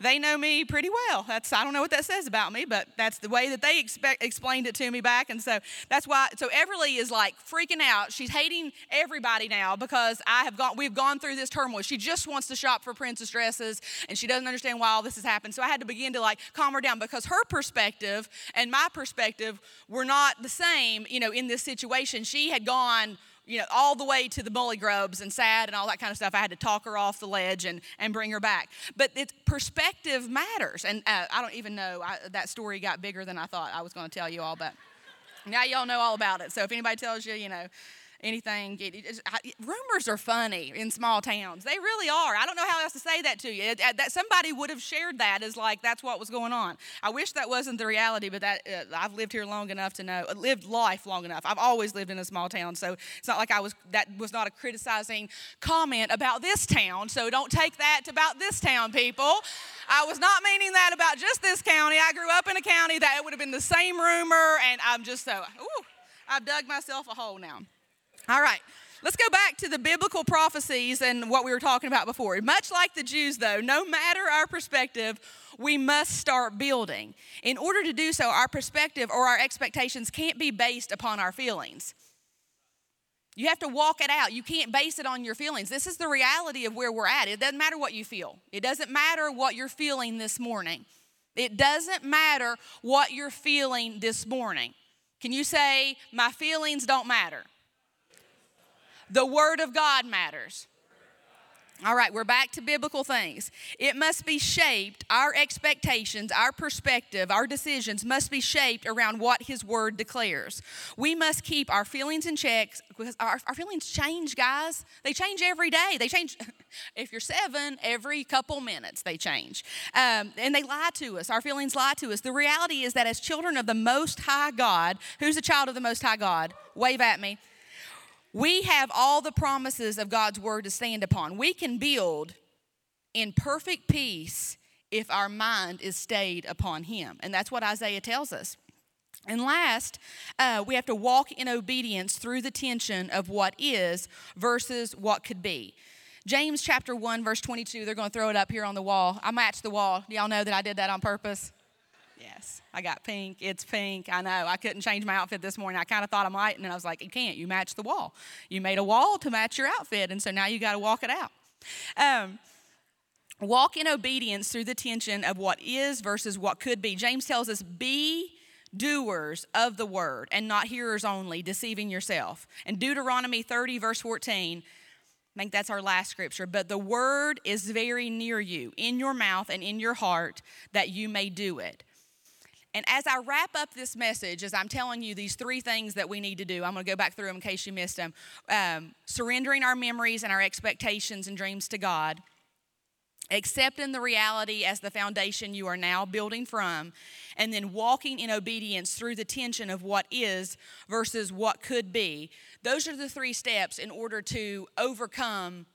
they know me pretty well. That's I don't know what that says about me, but that's the way that they expect, explained it to me back. And so that's why. So Everly is like freaking out. She's hating everybody now because I have gone. We've gone through this turmoil. She just wants to shop for princess dresses, and she doesn't understand why all this has happened. So I had to begin to like calm her down because her perspective and my perspective were not the same. You know, in this situation, she had gone you know, all the way to the bully grubs and sad and all that kind of stuff. I had to talk her off the ledge and, and bring her back. But it's, perspective matters. And uh, I don't even know, I, that story got bigger than I thought I was going to tell you all, but now y'all know all about it. So if anybody tells you, you know, anything. It, it, rumors are funny in small towns. They really are. I don't know how else to say that to you. that somebody would have shared that as like that's what was going on. I wish that wasn't the reality, but that uh, I've lived here long enough to know. Uh, lived life long enough. I've always lived in a small town, so it's not like I was. That was not a criticizing comment about this town. So don't take that about this town, people. I was not meaning that about just this county. I grew up in a county that it would have been the same rumor, and I'm just so. Ooh, I've dug myself a hole now. All right. Let's go back to the biblical prophecies and what we were talking about before. Much like the Jews, though, no matter our perspective, we must start building. In order to do so, our perspective or our expectations can't be based upon our feelings. You have to walk it out. You can't base it on your feelings. This is the reality of where we're at. It doesn't matter what you feel, it doesn't matter what you're feeling this morning. It doesn't matter what you're feeling this morning. Can you say, My feelings don't matter? The Word of God matters. All right, we're back to biblical things. It must be shaped, our expectations, our perspective, our decisions must be shaped around what His Word declares. We must keep our feelings in check because our, our feelings change, guys. They change every day. They change, if you're seven, every couple minutes they change. Um, and they lie to us. Our feelings lie to us. The reality is that as children of the Most High God, who's a child of the Most High God? Wave at me we have all the promises of God's word to stand upon. We can build in perfect peace if our mind is stayed upon Him. And that's what Isaiah tells us. And last, uh, we have to walk in obedience through the tension of what is versus what could be. James chapter 1, verse 22, they're going to throw it up here on the wall. I matched the wall. Y'all know that I did that on purpose? Yes, I got pink. It's pink. I know. I couldn't change my outfit this morning. I kind of thought I might, and I was like, you can't. You match the wall. You made a wall to match your outfit, and so now you got to walk it out. Um, walk in obedience through the tension of what is versus what could be. James tells us, be doers of the word and not hearers only, deceiving yourself. And Deuteronomy 30, verse 14, I think that's our last scripture. But the word is very near you, in your mouth and in your heart, that you may do it. And as I wrap up this message, as I'm telling you these three things that we need to do, I'm going to go back through them in case you missed them. Um, surrendering our memories and our expectations and dreams to God accepting the reality as the foundation you are now building from, and then walking in obedience through the tension of what is versus what could be. Those are the three steps in order to overcome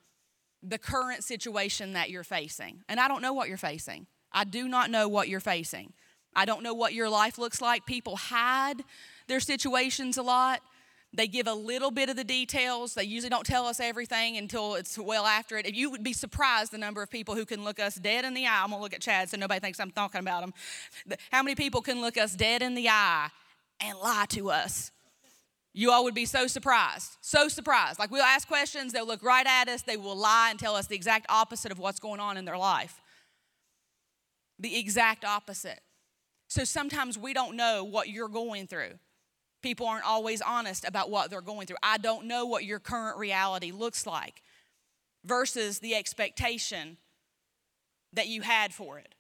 the current situation that you're facing. And I don't know what you're facing. I do not know what you're facing. I don't know what your life looks like. People hide their situations a lot. They give a little bit of the details. They usually don't tell us everything until it's well after it. You would be surprised the number of people who can look us dead in the eye. I'm gonna look at Chad so nobody thinks I'm talking about him. How many people can look us dead in the eye and lie to us? You all would be so surprised, so surprised. Like we'll ask questions, they'll look right at us, they will lie and tell us the exact opposite of what's going on in their life. The exact opposite. So sometimes we don't know what you're going through. People aren't always honest about what they're going through. I don't know what your current reality looks like versus the expectation that you had for it.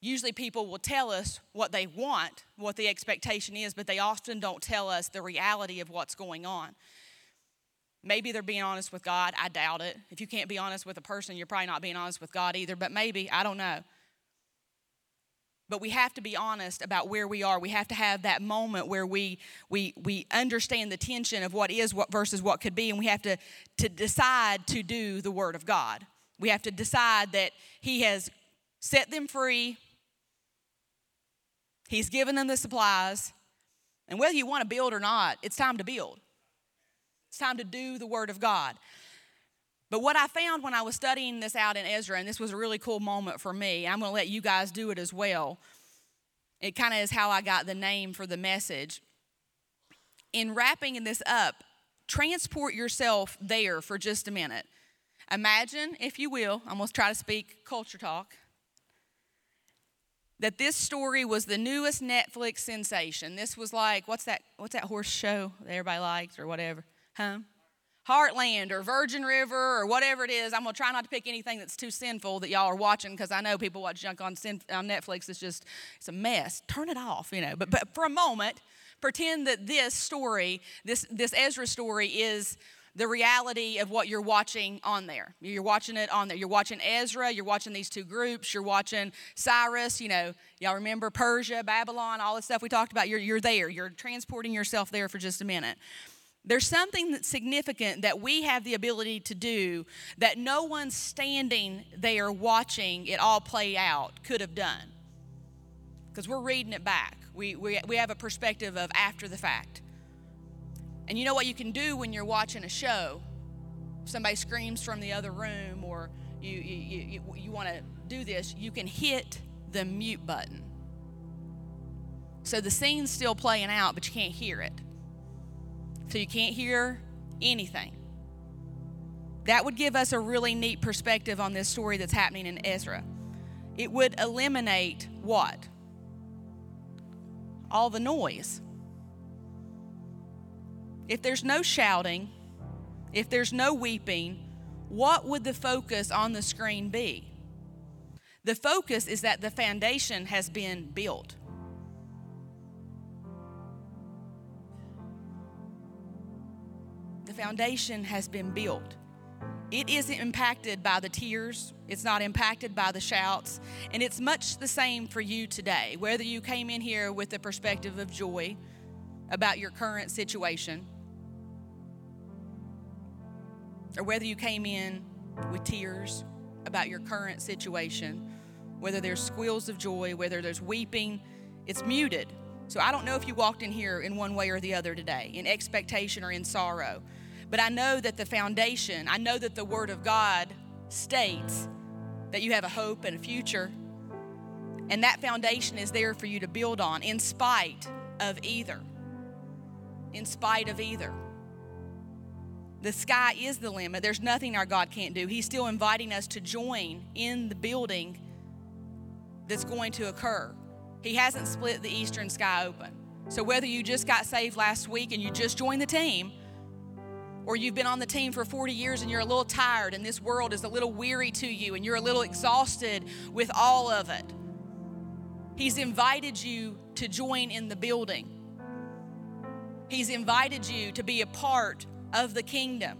Usually, people will tell us what they want, what the expectation is, but they often don't tell us the reality of what's going on. Maybe they're being honest with God. I doubt it. If you can't be honest with a person, you're probably not being honest with God either, but maybe, I don't know. But we have to be honest about where we are. We have to have that moment where we we we understand the tension of what is what versus what could be, and we have to to decide to do the word of God. We have to decide that He has set them free. He's given them the supplies. And whether you want to build or not, it's time to build. It's time to do the Word of God. But what I found when I was studying this out in Ezra, and this was a really cool moment for me, I'm going to let you guys do it as well. It kind of is how I got the name for the message. In wrapping this up, transport yourself there for just a minute. Imagine, if you will, I'm going to try to speak culture talk, that this story was the newest Netflix sensation. This was like, what's that, what's that horse show that everybody likes or whatever? Huh? Heartland or Virgin River or whatever it is. I'm going to try not to pick anything that's too sinful that y'all are watching because I know people watch junk on, on Netflix. It's just, it's a mess. Turn it off, you know. But, but for a moment, pretend that this story, this, this Ezra story, is the reality of what you're watching on there. You're watching it on there. You're watching Ezra, you're watching these two groups, you're watching Cyrus, you know, y'all remember Persia, Babylon, all the stuff we talked about. You're, you're there. You're transporting yourself there for just a minute. There's something that's significant that we have the ability to do that no one standing there watching it all play out could have done. Because we're reading it back. We, we, we have a perspective of after the fact. And you know what you can do when you're watching a show? Somebody screams from the other room, or you, you, you, you want to do this, you can hit the mute button. So the scene's still playing out, but you can't hear it so you can't hear anything. That would give us a really neat perspective on this story that's happening in Ezra. It would eliminate what? All the noise. If there's no shouting, if there's no weeping, what would the focus on the screen be? The focus is that the foundation has been built. Foundation has been built. It isn't impacted by the tears, it's not impacted by the shouts, and it's much the same for you today. Whether you came in here with the perspective of joy about your current situation, or whether you came in with tears about your current situation, whether there's squeals of joy, whether there's weeping, it's muted. So I don't know if you walked in here in one way or the other today, in expectation or in sorrow. But I know that the foundation, I know that the Word of God states that you have a hope and a future. And that foundation is there for you to build on in spite of either. In spite of either. The sky is the limit. There's nothing our God can't do. He's still inviting us to join in the building that's going to occur. He hasn't split the eastern sky open. So whether you just got saved last week and you just joined the team, or you've been on the team for 40 years and you're a little tired and this world is a little weary to you and you're a little exhausted with all of it, He's invited you to join in the building. He's invited you to be a part of the kingdom.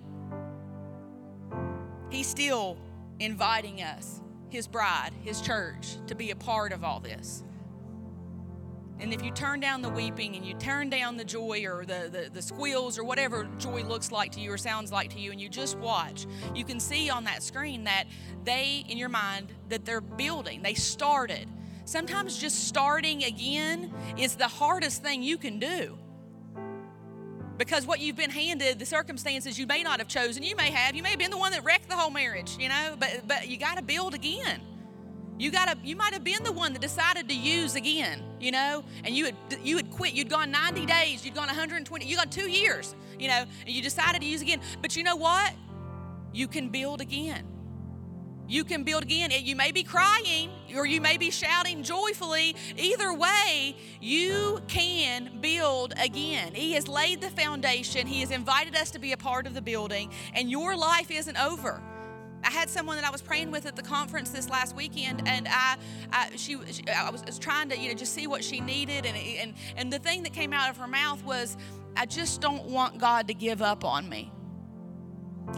He's still inviting us, His bride, His church, to be a part of all this. And if you turn down the weeping and you turn down the joy or the, the, the, squeals or whatever joy looks like to you or sounds like to you, and you just watch, you can see on that screen that they, in your mind, that they're building. They started. Sometimes just starting again is the hardest thing you can do because what you've been handed, the circumstances you may not have chosen, you may have, you may have been the one that wrecked the whole marriage, you know, but but you got to build again. You got to you might have been the one that decided to use again, you know, and you had you had quit. You'd gone 90 days, you'd gone 120, you gone 2 years, you know, and you decided to use again. But you know what? You can build again you can build again. You may be crying or you may be shouting joyfully. Either way, you can build again. He has laid the foundation, He has invited us to be a part of the building, and your life isn't over. I had someone that I was praying with at the conference this last weekend, and I, I she, she, I was, was, trying to, you know, just see what she needed, and and and the thing that came out of her mouth was, "I just don't want God to give up on me."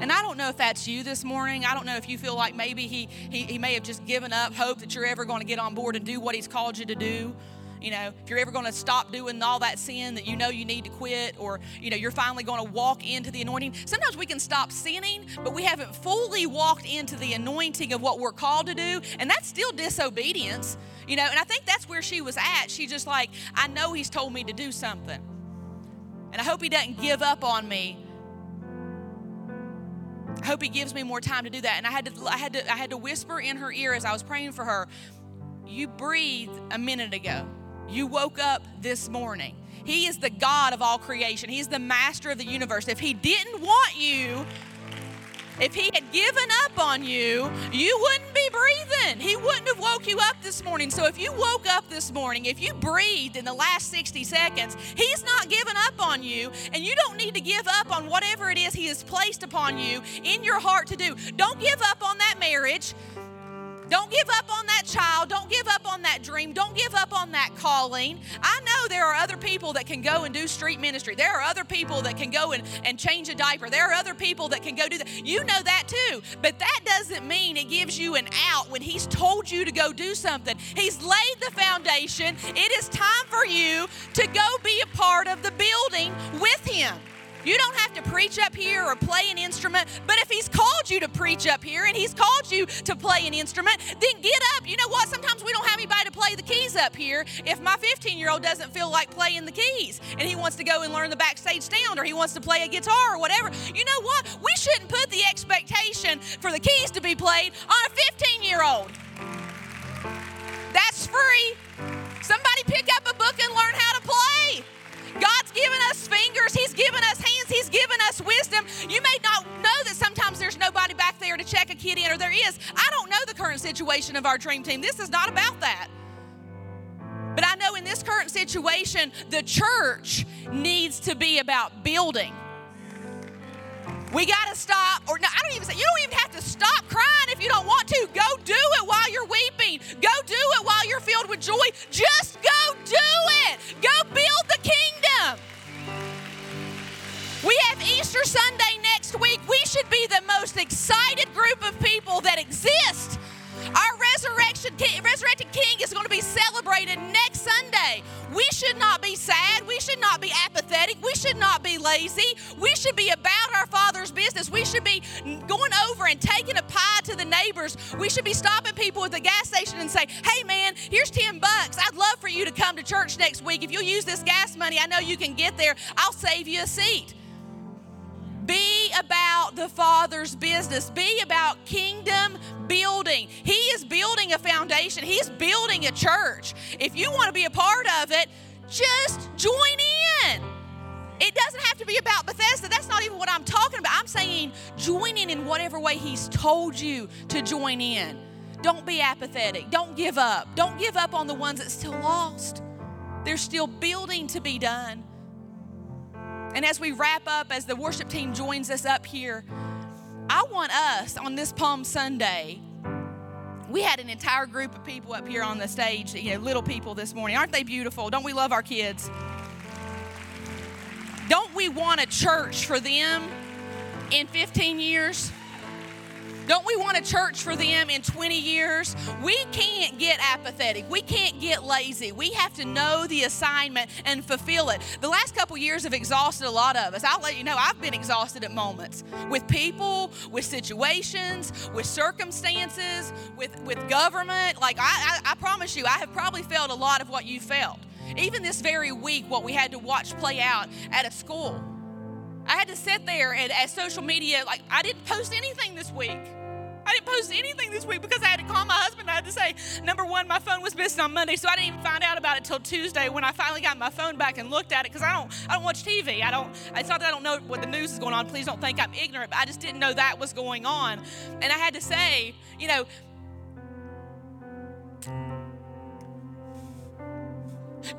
And I don't know if that's you this morning. I don't know if you feel like maybe he, he, he may have just given up hope that you're ever going to get on board and do what he's called you to do. You know, if you're ever going to stop doing all that sin that you know you need to quit, or, you know, you're finally going to walk into the anointing. Sometimes we can stop sinning, but we haven't fully walked into the anointing of what we're called to do, and that's still disobedience. You know, and I think that's where she was at. She just like, I know he's told me to do something. And I hope he doesn't give up on me I hope he gives me more time to do that. And I had to I had to I had to whisper in her ear as I was praying for her, you breathed a minute ago. You woke up this morning. He is the God of all creation. He's the master of the universe. If he didn't want you if he had given up on you, you wouldn't be breathing. He wouldn't have woke you up this morning. So if you woke up this morning, if you breathed in the last 60 seconds, he's not given up on you. And you don't need to give up on whatever it is he has placed upon you in your heart to do. Don't give up on that marriage. Don't give up on that child. Don't give up on that dream. Don't give up on that calling. I know there are other people that can go and do street ministry. There are other people that can go and, and change a diaper. There are other people that can go do that. You know that too. But that doesn't mean it gives you an out when He's told you to go do something. He's laid the foundation. It is time for you to go be a part of the building with Him. You don't have to preach up here or play an instrument, but if He's called you to preach up here and He's called you to play an instrument, then get up. You know what? Sometimes we don't have anybody to play the keys up here if my 15 year old doesn't feel like playing the keys and he wants to go and learn the backstage sound or he wants to play a guitar or whatever. You know what? We shouldn't put the expectation for the keys to be played on a 15 year old. That's free. Somebody pick up a book and learn how to play. God's given us fingers, He's given us hands, He's given us wisdom. You may not know that sometimes there's nobody back there to check a kid in, or there is. I don't know the current situation of our dream team. This is not about that. But I know in this current situation, the church needs to be about building. We got to stop, or no, I don't even say, you don't even have to stop crying if you don't want to. Go do it while you're weeping. Go do it while you're filled with joy. Just go do it. Go build the kingdom. We have Easter Sunday next week. We should be the most excited group of people that exist. Our resurrection, resurrected King is going to be celebrated next Sunday. Sunday. We should not be sad. Should not be apathetic. We should not be lazy. We should be about our Father's business. We should be going over and taking a pie to the neighbors. We should be stopping people at the gas station and say, hey man, here's 10 bucks. I'd love for you to come to church next week. If you'll use this gas money, I know you can get there. I'll save you a seat. Be about the Father's business. Be about kingdom building. He is building a foundation, He's building a church. If you want to be a part of it, just join in. It doesn't have to be about Bethesda. That's not even what I'm talking about. I'm saying join in in whatever way He's told you to join in. Don't be apathetic. Don't give up. Don't give up on the ones that still lost. There's still building to be done. And as we wrap up, as the worship team joins us up here, I want us on this Palm Sunday. We had an entire group of people up here on the stage, you know, little people this morning. Aren't they beautiful? Don't we love our kids? Don't we want a church for them in 15 years? Don't we want a church for them in 20 years? We can't get apathetic. We can't get lazy. We have to know the assignment and fulfill it. The last couple years have exhausted a lot of us. I'll let you know, I've been exhausted at moments with people, with situations, with circumstances, with, with government. Like, I, I, I promise you, I have probably felt a lot of what you felt. Even this very week, what we had to watch play out at a school. I had to sit there and at social media, like, I didn't post anything this week. I didn't post anything this week because I had to call my husband. I had to say, number one, my phone was missing on Monday, so I didn't even find out about it till Tuesday when I finally got my phone back and looked at it because I don't, I don't watch TV. I don't. It's not that I don't know what the news is going on. Please don't think I'm ignorant, but I just didn't know that was going on, and I had to say, you know.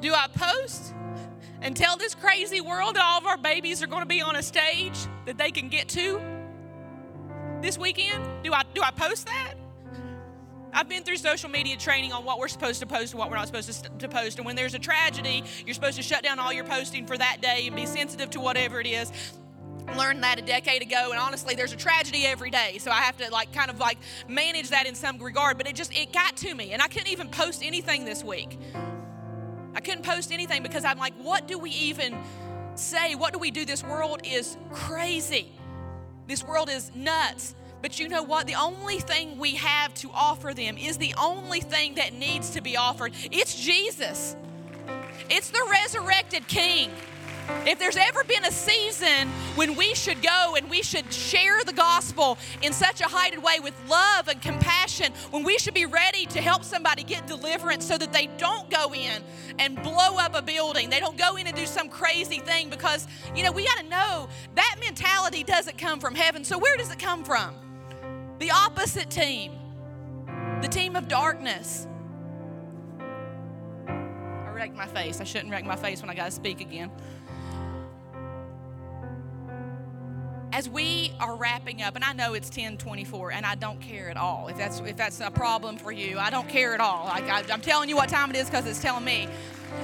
Do I post and tell this crazy world that all of our babies are going to be on a stage that they can get to this weekend? Do I do I post that? I've been through social media training on what we're supposed to post and what we're not supposed to, to post. And when there's a tragedy, you're supposed to shut down all your posting for that day and be sensitive to whatever it is learned that a decade ago and honestly there's a tragedy every day so i have to like kind of like manage that in some regard but it just it got to me and i couldn't even post anything this week I couldn't post anything because I'm like, what do we even say? What do we do? This world is crazy. This world is nuts. But you know what? The only thing we have to offer them is the only thing that needs to be offered. It's Jesus, it's the resurrected King. If there's ever been a season when we should go and we should share the gospel in such a heightened way with love and compassion, when we should be ready to help somebody get deliverance so that they don't go in and blow up a building, they don't go in and do some crazy thing because, you know, we got to know that mentality doesn't come from heaven. So where does it come from? The opposite team, the team of darkness. I wrecked my face. I shouldn't wreck my face when I got to speak again. As we are wrapping up, and I know it's 1024, and I don't care at all. If that's if that's a problem for you, I don't care at all. Like I, I'm telling you what time it is because it's telling me.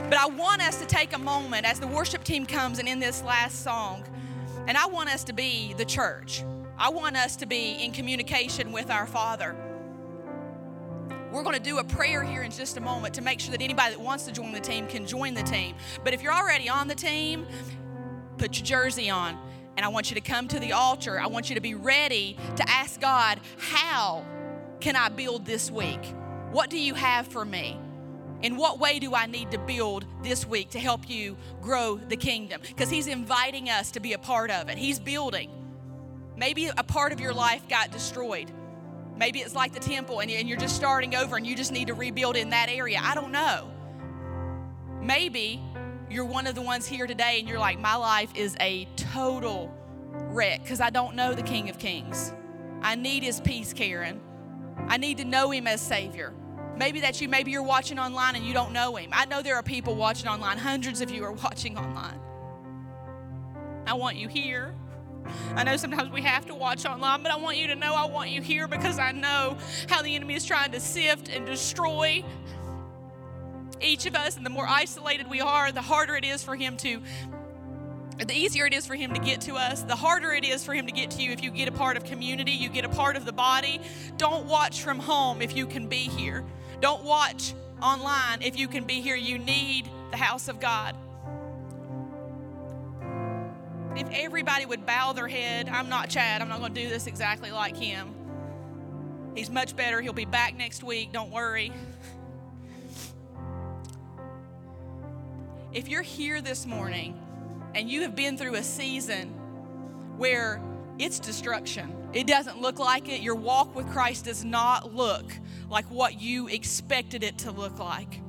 But I want us to take a moment as the worship team comes and in this last song, and I want us to be the church. I want us to be in communication with our Father. We're going to do a prayer here in just a moment to make sure that anybody that wants to join the team can join the team. But if you're already on the team, put your jersey on and I want you to come to the altar. I want you to be ready to ask God, How can I build this week? What do you have for me? In what way do I need to build this week to help you grow the kingdom? Because He's inviting us to be a part of it. He's building. Maybe a part of your life got destroyed. Maybe it's like the temple and you're just starting over and you just need to rebuild in that area. I don't know. Maybe you're one of the ones here today and you're like, my life is a total wreck because I don't know the King of Kings. I need his peace, Karen. I need to know him as Savior. Maybe that you. Maybe you're watching online and you don't know him. I know there are people watching online. Hundreds of you are watching online. I want you here. I know sometimes we have to watch online, but I want you to know I want you here because I know how the enemy is trying to sift and destroy each of us, and the more isolated we are, the harder it is for Him to the easier it is for him to get to us, the harder it is for him to get to you if you get a part of community, you get a part of the body. Don't watch from home if you can be here. Don't watch online, if you can be here, you need the house of God. If everybody would bow their head, I'm not Chad, I'm not going to do this exactly like him. He's much better. He'll be back next week, don't worry. If you're here this morning and you have been through a season where it's destruction, it doesn't look like it, your walk with Christ does not look like what you expected it to look like.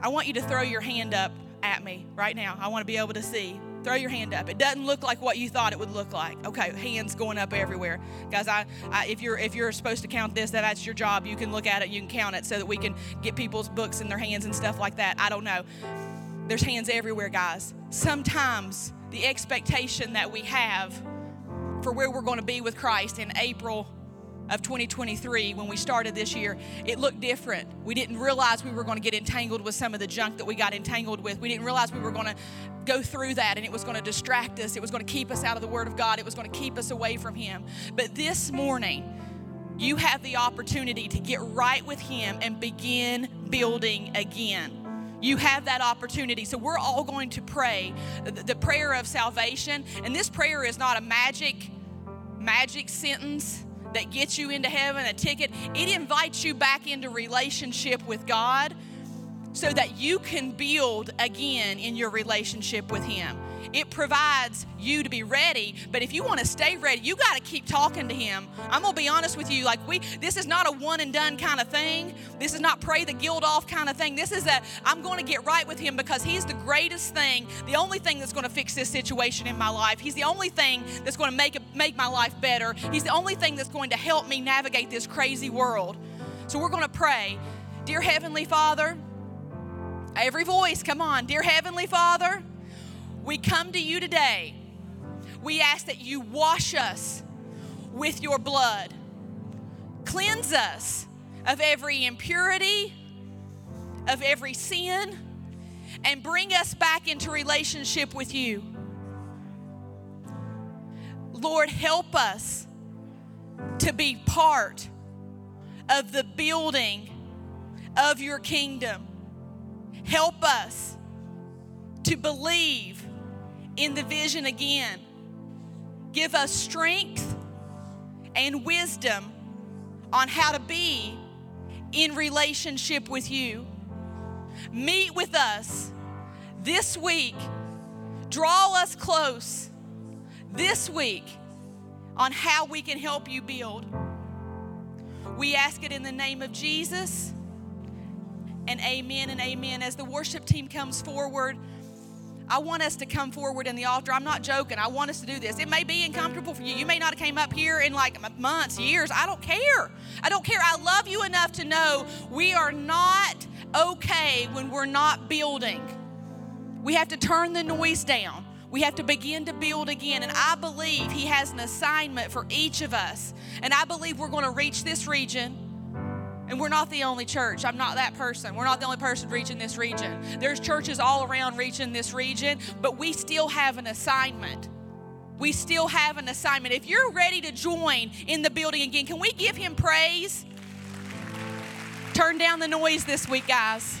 I want you to throw your hand up at me right now. I want to be able to see. Throw your hand up. It doesn't look like what you thought it would look like. Okay, hands going up everywhere, guys. I, I, if you're if you're supposed to count this, that that's your job. You can look at it, you can count it, so that we can get people's books in their hands and stuff like that. I don't know. There's hands everywhere, guys. Sometimes the expectation that we have for where we're going to be with Christ in April of 2023 when we started this year, it looked different. We didn't realize we were going to get entangled with some of the junk that we got entangled with. We didn't realize we were going to go through that and it was going to distract us. It was going to keep us out of the Word of God. It was going to keep us away from Him. But this morning, you have the opportunity to get right with Him and begin building again. You have that opportunity. So, we're all going to pray the prayer of salvation. And this prayer is not a magic, magic sentence that gets you into heaven, a ticket. It invites you back into relationship with God so that you can build again in your relationship with Him. It provides you to be ready, but if you want to stay ready, you got to keep talking to Him. I'm gonna be honest with you. Like we, this is not a one and done kind of thing. This is not pray the guilt off kind of thing. This is that I'm going to get right with Him because He's the greatest thing, the only thing that's going to fix this situation in my life. He's the only thing that's going to make make my life better. He's the only thing that's going to help me navigate this crazy world. So we're going to pray, dear Heavenly Father. Every voice, come on. Dear Heavenly Father, we come to you today. We ask that you wash us with your blood, cleanse us of every impurity, of every sin, and bring us back into relationship with you. Lord, help us to be part of the building of your kingdom. Help us to believe in the vision again. Give us strength and wisdom on how to be in relationship with you. Meet with us this week. Draw us close this week on how we can help you build. We ask it in the name of Jesus and amen and amen. As the worship team comes forward, I want us to come forward in the altar. I'm not joking. I want us to do this. It may be uncomfortable for you. You may not have came up here in like months, years. I don't care. I don't care. I love you enough to know we are not okay when we're not building. We have to turn the noise down. We have to begin to build again. And I believe He has an assignment for each of us. And I believe we're going to reach this region and we're not the only church. I'm not that person. We're not the only person reaching this region. There's churches all around reaching this region, but we still have an assignment. We still have an assignment. If you're ready to join in the building again, can we give him praise? Turn down the noise this week, guys.